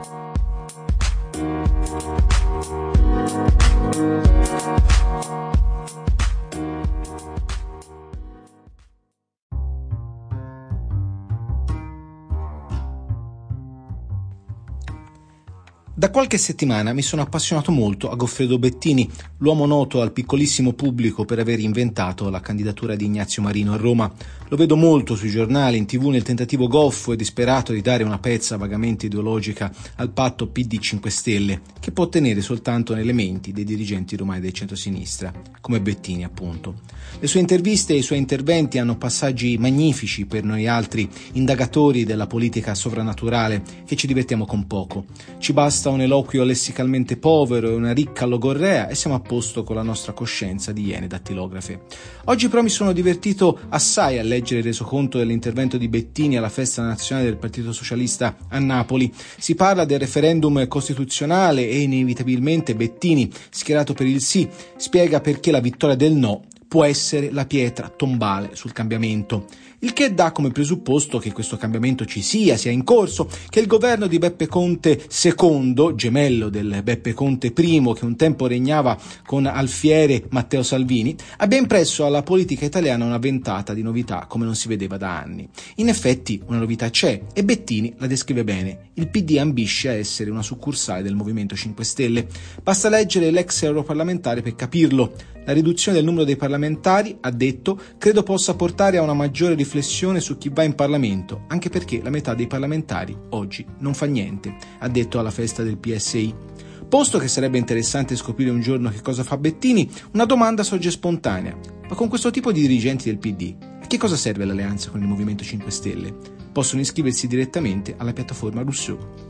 Thank Da qualche settimana mi sono appassionato molto a Goffredo Bettini, l'uomo noto al piccolissimo pubblico per aver inventato la candidatura di Ignazio Marino a Roma. Lo vedo molto sui giornali, in tv, nel tentativo goffo e disperato di dare una pezza vagamente ideologica al patto PD 5 Stelle, che può ottenere soltanto nelle menti dei dirigenti romani del centro-sinistra, come Bettini appunto. Le sue interviste e i suoi interventi hanno passaggi magnifici per noi altri indagatori della politica sovrannaturale che ci divertiamo con poco. Ci basta un eloquio lessicalmente povero e una ricca logorrea e siamo a posto con la nostra coscienza di iene dattilografe. Oggi però mi sono divertito assai a leggere il resoconto dell'intervento di Bettini alla festa nazionale del Partito Socialista a Napoli. Si parla del referendum costituzionale e inevitabilmente Bettini, schierato per il sì, spiega perché la vittoria del no può essere la pietra tombale sul cambiamento il che dà come presupposto che questo cambiamento ci sia, sia in corso, che il governo di Beppe Conte II, gemello del Beppe Conte I, che un tempo regnava con Alfiere Matteo Salvini, abbia impresso alla politica italiana una ventata di novità come non si vedeva da anni. In effetti una novità c'è e Bettini la descrive bene. Il PD ambisce a essere una succursale del Movimento 5 Stelle. Basta leggere l'ex europarlamentare per capirlo. La riduzione del numero dei parlamentari, ha detto, credo possa portare a una maggiore riflessione su chi va in Parlamento, anche perché la metà dei parlamentari oggi non fa niente, ha detto alla festa del PSI. Posto che sarebbe interessante scoprire un giorno che cosa fa Bettini, una domanda sorge spontanea. Ma con questo tipo di dirigenti del PD, a che cosa serve l'alleanza con il Movimento 5 Stelle? Possono iscriversi direttamente alla piattaforma Rousseau.